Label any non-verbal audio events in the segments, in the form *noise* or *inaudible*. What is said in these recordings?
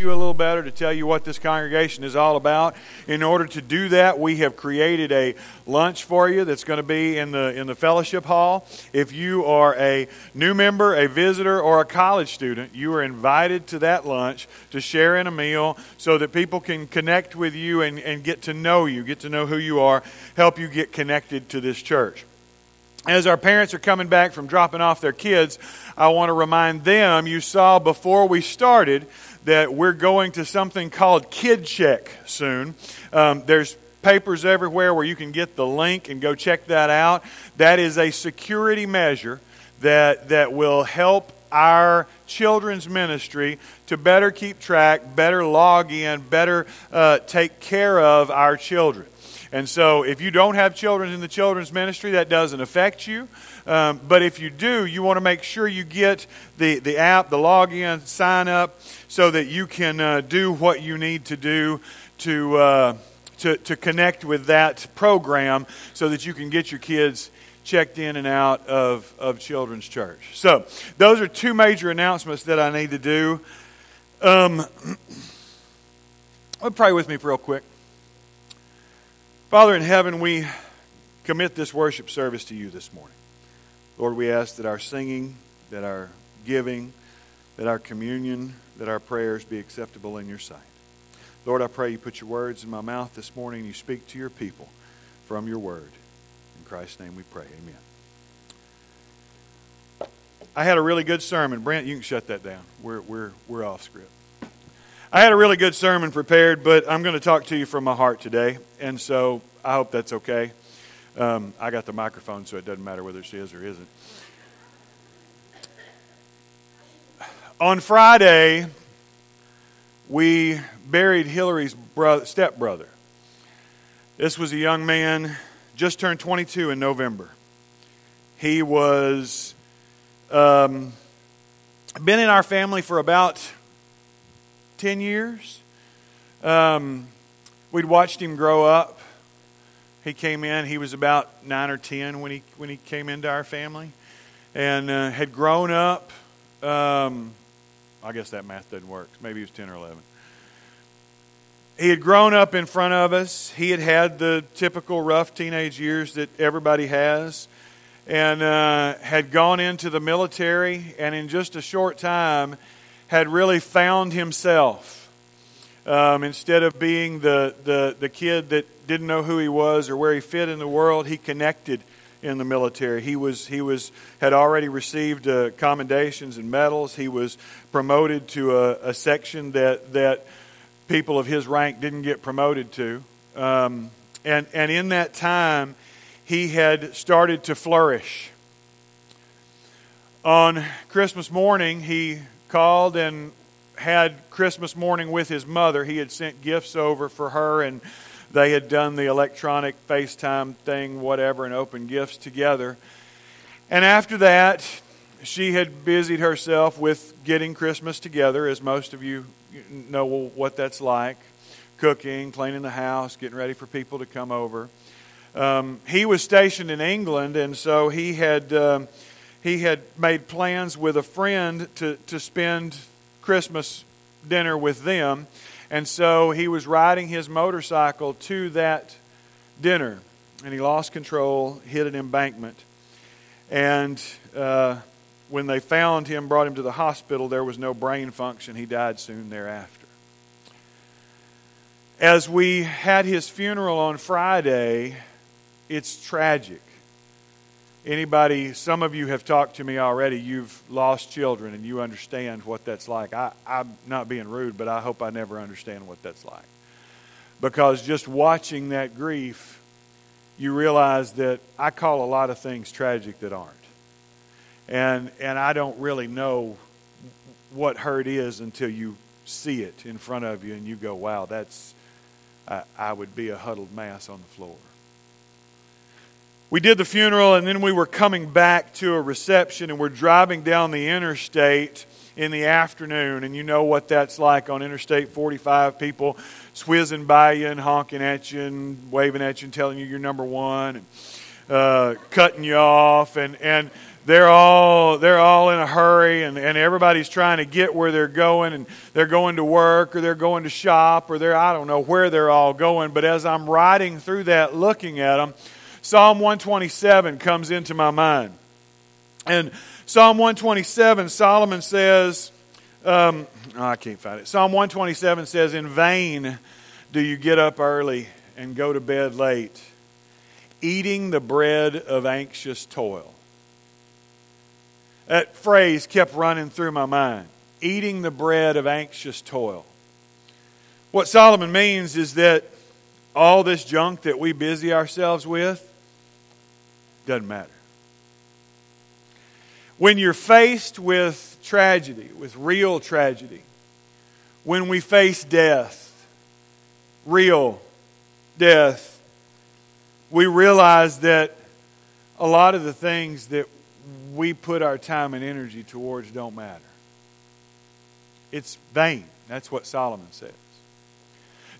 you a little better to tell you what this congregation is all about. In order to do that, we have created a lunch for you that's going to be in the in the fellowship hall. If you are a new member, a visitor, or a college student, you are invited to that lunch to share in a meal so that people can connect with you and, and get to know you, get to know who you are, help you get connected to this church. As our parents are coming back from dropping off their kids, I want to remind them you saw before we started that we're going to something called Kid Check soon. Um, there's papers everywhere where you can get the link and go check that out. That is a security measure that, that will help our children's ministry to better keep track, better log in, better uh, take care of our children. And so, if you don't have children in the children's ministry, that doesn't affect you. Um, but if you do, you want to make sure you get the, the app, the login, sign up, so that you can uh, do what you need to do to, uh, to, to connect with that program so that you can get your kids checked in and out of, of Children's Church. So, those are two major announcements that I need to do. Um, *clears throat* pray with me real quick. Father in heaven, we commit this worship service to you this morning. Lord, we ask that our singing, that our giving, that our communion, that our prayers be acceptable in your sight. Lord, I pray you put your words in my mouth this morning and you speak to your people from your word. In Christ's name we pray. Amen. I had a really good sermon. Brent, you can shut that down. We're, we're, we're off script. I had a really good sermon prepared, but I'm going to talk to you from my heart today, and so I hope that's okay. Um, I got the microphone, so it doesn't matter whether she is or isn't. On Friday, we buried Hillary's brother, stepbrother. This was a young man, just turned 22 in November. He was um, been in our family for about 10 years. Um, we'd watched him grow up. He came in, he was about 9 or 10 when he, when he came into our family, and uh, had grown up. Um, I guess that math doesn't work. Maybe he was 10 or 11. He had grown up in front of us. He had had the typical rough teenage years that everybody has, and uh, had gone into the military, and in just a short time had really found himself. Um, instead of being the, the, the kid that didn't know who he was or where he fit in the world, he connected in the military. He was he was had already received uh, commendations and medals. He was promoted to a, a, section that that people of his rank didn't get promoted to. Um, and and in that time, he had started to flourish. On Christmas morning, he called and had Christmas morning with his mother. He had sent gifts over for her and they had done the electronic FaceTime thing, whatever, and opened gifts together. And after that, she had busied herself with getting Christmas together, as most of you know what that's like cooking, cleaning the house, getting ready for people to come over. Um, he was stationed in England, and so he had, um, he had made plans with a friend to, to spend Christmas dinner with them. And so he was riding his motorcycle to that dinner, and he lost control, hit an embankment. And uh, when they found him, brought him to the hospital, there was no brain function. He died soon thereafter. As we had his funeral on Friday, it's tragic anybody, some of you have talked to me already. You've lost children and you understand what that's like. I, I'm not being rude, but I hope I never understand what that's like. Because just watching that grief, you realize that I call a lot of things tragic that aren't. And, and I don't really know what hurt is until you see it in front of you and you go, wow, that's, I, I would be a huddled mass on the floor we did the funeral and then we were coming back to a reception and we're driving down the interstate in the afternoon. And you know what that's like on interstate 45 people swizzing by you and honking at you and waving at you and telling you you're number one and uh, cutting you off. And, and they're all they're all in a hurry and, and everybody's trying to get where they're going and they're going to work or they're going to shop or they're I don't know where they're all going. But as I'm riding through that looking at them Psalm 127 comes into my mind. And Psalm 127 Solomon says um, oh, I can't find it. Psalm 127 says in vain do you get up early and go to bed late eating the bread of anxious toil. That phrase kept running through my mind eating the bread of anxious toil. What Solomon means is that all this junk that we busy ourselves with doesn't matter. When you're faced with tragedy, with real tragedy, when we face death, real death, we realize that a lot of the things that we put our time and energy towards don't matter. It's vain. That's what Solomon says.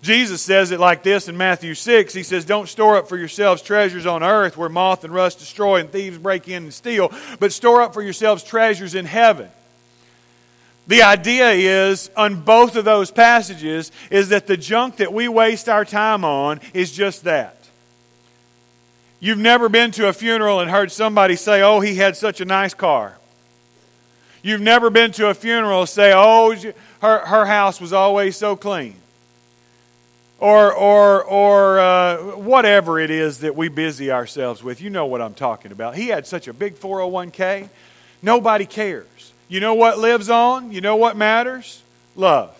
Jesus says it like this in Matthew 6. He says, Don't store up for yourselves treasures on earth where moth and rust destroy and thieves break in and steal, but store up for yourselves treasures in heaven. The idea is, on both of those passages, is that the junk that we waste our time on is just that. You've never been to a funeral and heard somebody say, Oh, he had such a nice car. You've never been to a funeral and say, Oh, her, her house was always so clean. Or, or, or uh, whatever it is that we busy ourselves with. You know what I'm talking about. He had such a big 401k. Nobody cares. You know what lives on? You know what matters? Love,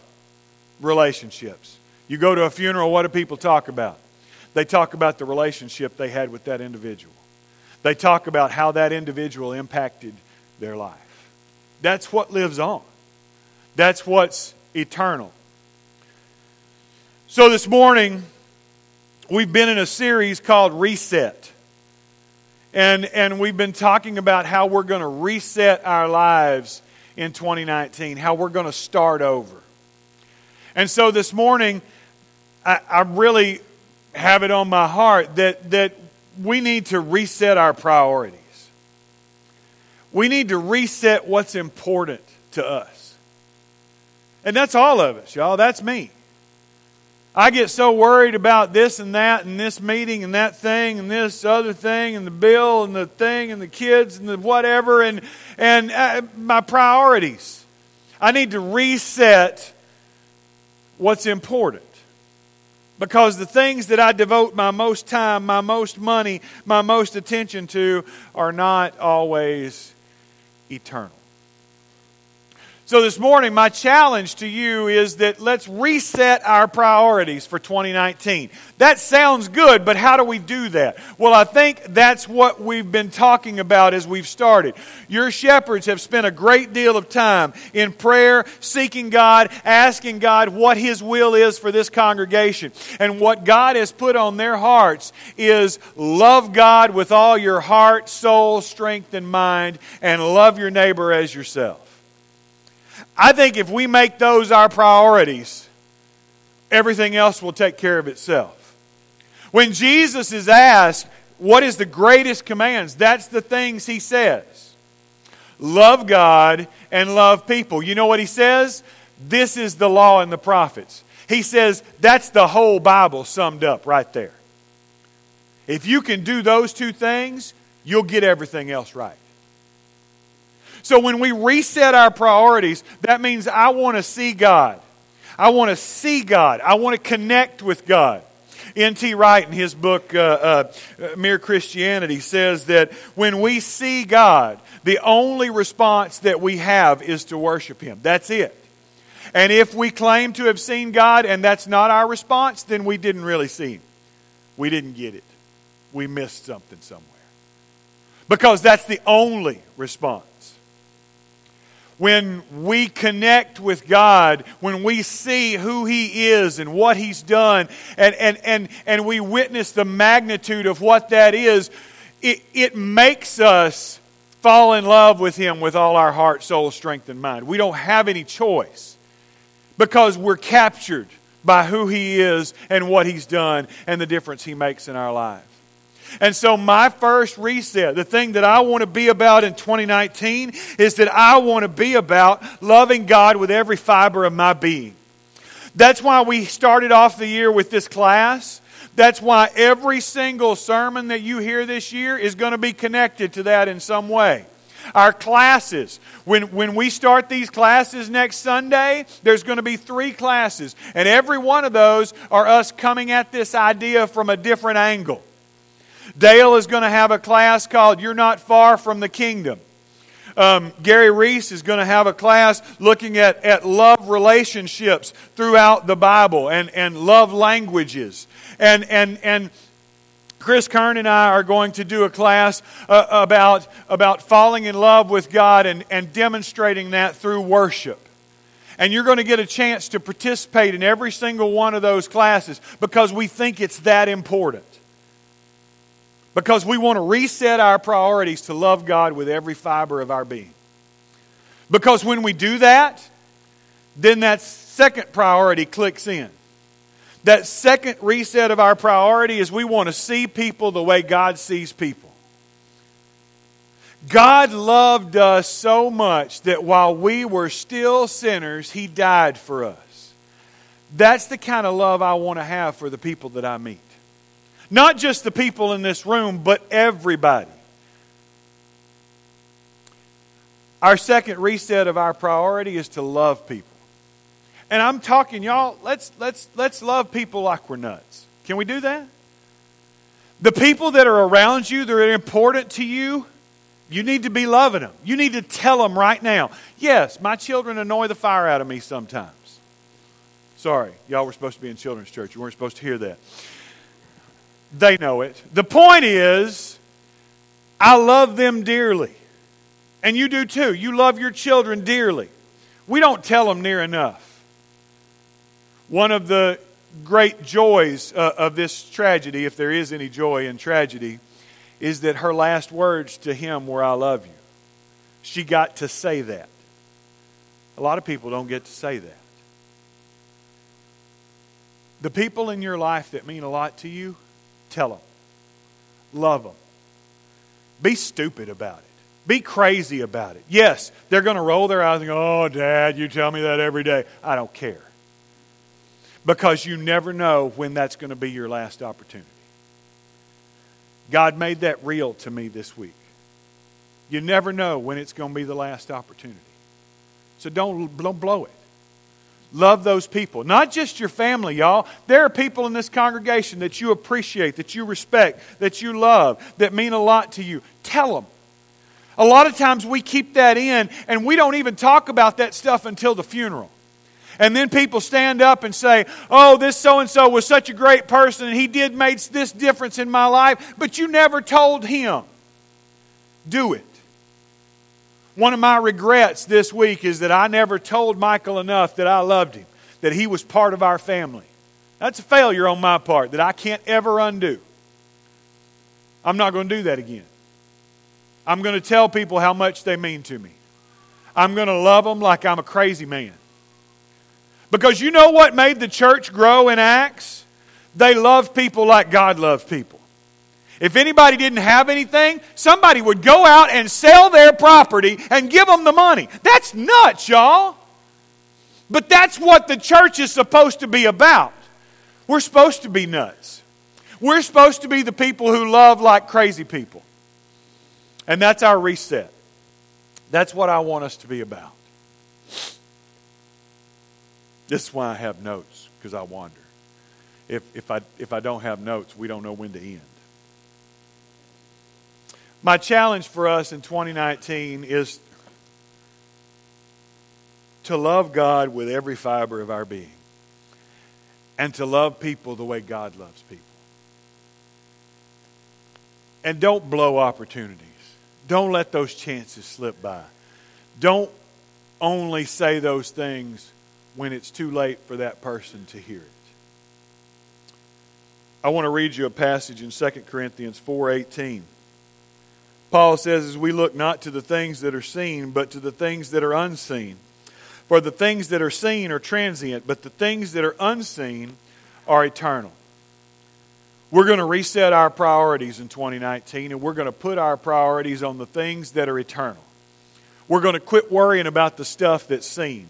relationships. You go to a funeral, what do people talk about? They talk about the relationship they had with that individual. They talk about how that individual impacted their life. That's what lives on. That's what's eternal. So this morning, we've been in a series called Reset. And, and we've been talking about how we're going to reset our lives in 2019, how we're going to start over. And so this morning, I, I really have it on my heart that, that we need to reset our priorities. We need to reset what's important to us. And that's all of us, y'all. That's me. I get so worried about this and that and this meeting and that thing and this other thing and the bill and the thing and the kids and the whatever and and uh, my priorities. I need to reset what's important. Because the things that I devote my most time, my most money, my most attention to are not always eternal. So, this morning, my challenge to you is that let's reset our priorities for 2019. That sounds good, but how do we do that? Well, I think that's what we've been talking about as we've started. Your shepherds have spent a great deal of time in prayer, seeking God, asking God what His will is for this congregation. And what God has put on their hearts is love God with all your heart, soul, strength, and mind, and love your neighbor as yourself. I think if we make those our priorities, everything else will take care of itself. When Jesus is asked, what is the greatest commands? That's the things he says. Love God and love people. You know what he says? This is the law and the prophets. He says that's the whole Bible summed up right there. If you can do those two things, you'll get everything else right. So when we reset our priorities, that means I want to see God. I want to see God. I want to connect with God. N.T. Wright, in his book, uh, uh, Mere Christianity, says that when we see God, the only response that we have is to worship Him. That's it. And if we claim to have seen God and that's not our response, then we didn't really see Him. We didn't get it. We missed something somewhere. Because that's the only response when we connect with God, when we see who He is and what He's done, and, and, and, and we witness the magnitude of what that is, it, it makes us fall in love with Him with all our heart, soul, strength, and mind. We don't have any choice because we're captured by who He is and what He's done and the difference He makes in our lives. And so, my first reset, the thing that I want to be about in 2019, is that I want to be about loving God with every fiber of my being. That's why we started off the year with this class. That's why every single sermon that you hear this year is going to be connected to that in some way. Our classes, when, when we start these classes next Sunday, there's going to be three classes. And every one of those are us coming at this idea from a different angle. Dale is going to have a class called You're Not Far from the Kingdom. Um, Gary Reese is going to have a class looking at, at love relationships throughout the Bible and, and love languages. And, and, and Chris Kern and I are going to do a class uh, about, about falling in love with God and, and demonstrating that through worship. And you're going to get a chance to participate in every single one of those classes because we think it's that important. Because we want to reset our priorities to love God with every fiber of our being. Because when we do that, then that second priority clicks in. That second reset of our priority is we want to see people the way God sees people. God loved us so much that while we were still sinners, He died for us. That's the kind of love I want to have for the people that I meet. Not just the people in this room, but everybody. Our second reset of our priority is to love people. And I'm talking, y'all, let's, let's, let's love people like we're nuts. Can we do that? The people that are around you, that are important to you, you need to be loving them. You need to tell them right now. Yes, my children annoy the fire out of me sometimes. Sorry, y'all were supposed to be in children's church. You weren't supposed to hear that. They know it. The point is, I love them dearly. And you do too. You love your children dearly. We don't tell them near enough. One of the great joys uh, of this tragedy, if there is any joy in tragedy, is that her last words to him were, I love you. She got to say that. A lot of people don't get to say that. The people in your life that mean a lot to you, tell them. Love them. Be stupid about it. Be crazy about it. Yes, they're going to roll their eyes and go, Oh, Dad, you tell me that every day. I don't care because you never know when that's going to be your last opportunity. God made that real to me this week. You never know when it's going to be the last opportunity. So don't, don't blow it. Love those people. Not just your family, y'all. There are people in this congregation that you appreciate, that you respect, that you love, that mean a lot to you. Tell them. A lot of times we keep that in and we don't even talk about that stuff until the funeral. And then people stand up and say, Oh, this so and so was such a great person and he did make this difference in my life, but you never told him. Do it. One of my regrets this week is that I never told Michael enough that I loved him, that he was part of our family. That's a failure on my part that I can't ever undo. I'm not going to do that again. I'm going to tell people how much they mean to me. I'm going to love them like I'm a crazy man. Because you know what made the church grow in Acts? They loved people like God loved people. If anybody didn't have anything, somebody would go out and sell their property and give them the money. That's nuts, y'all. But that's what the church is supposed to be about. We're supposed to be nuts. We're supposed to be the people who love like crazy people. And that's our reset. That's what I want us to be about. This is why I have notes, because I wander. If, if, I, if I don't have notes, we don't know when to end. My challenge for us in 2019 is to love God with every fiber of our being and to love people the way God loves people. And don't blow opportunities. Don't let those chances slip by. Don't only say those things when it's too late for that person to hear it. I want to read you a passage in 2 Corinthians 4:18. Paul says as we look not to the things that are seen but to the things that are unseen. For the things that are seen are transient, but the things that are unseen are eternal. We're going to reset our priorities in 2019 and we're going to put our priorities on the things that are eternal. We're going to quit worrying about the stuff that's seen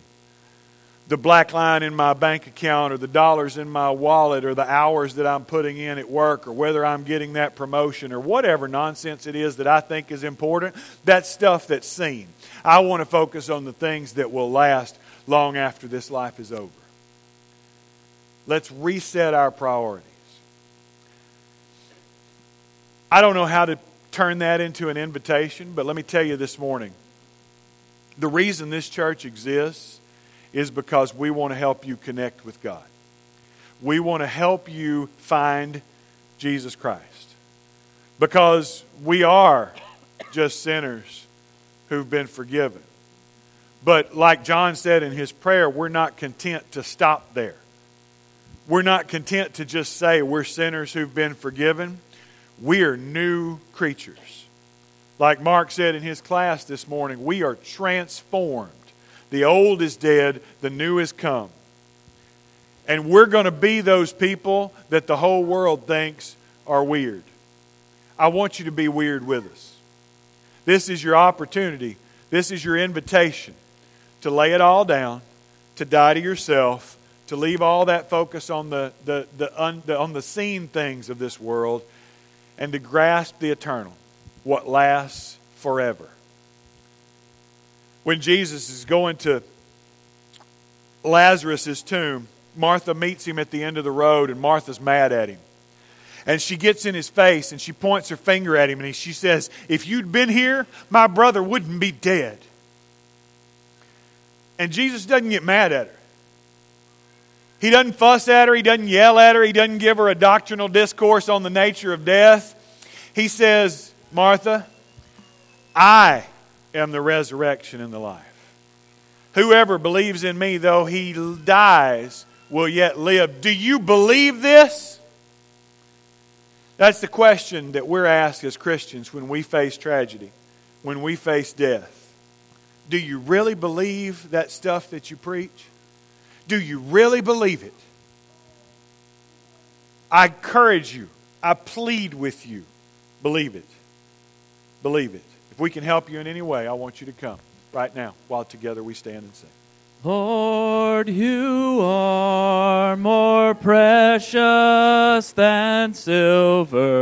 the black line in my bank account or the dollars in my wallet or the hours that I'm putting in at work or whether I'm getting that promotion or whatever nonsense it is that I think is important, that's stuff that's seen. I want to focus on the things that will last long after this life is over. Let's reset our priorities. I don't know how to turn that into an invitation, but let me tell you this morning the reason this church exists is because we want to help you connect with God. We want to help you find Jesus Christ. Because we are just sinners who've been forgiven. But like John said in his prayer, we're not content to stop there. We're not content to just say we're sinners who've been forgiven. We are new creatures. Like Mark said in his class this morning, we are transformed the old is dead, the new is come. And we're going to be those people that the whole world thinks are weird. I want you to be weird with us. This is your opportunity. This is your invitation to lay it all down, to die to yourself, to leave all that focus on the, the, the, un, the, on the seen things of this world, and to grasp the eternal, what lasts forever when Jesus is going to Lazarus' tomb, Martha meets him at the end of the road, and Martha's mad at him. And she gets in his face and she points her finger at him and she says, If you'd been here, my brother wouldn't be dead. And Jesus doesn't get mad at her. He doesn't fuss at her, he doesn't yell at her, he doesn't give her a doctrinal discourse on the nature of death. He says, Martha, I am the resurrection and the life. Whoever believes in me, though he dies, will yet live. Do you believe this? That's the question that we're asked as Christians when we face tragedy, when we face death. Do you really believe that stuff that you preach? Do you really believe it? I encourage you, I plead with you, believe it. Believe it. If we can help you in any way, I want you to come right now while together we stand and sing. Lord, you are more precious than silver.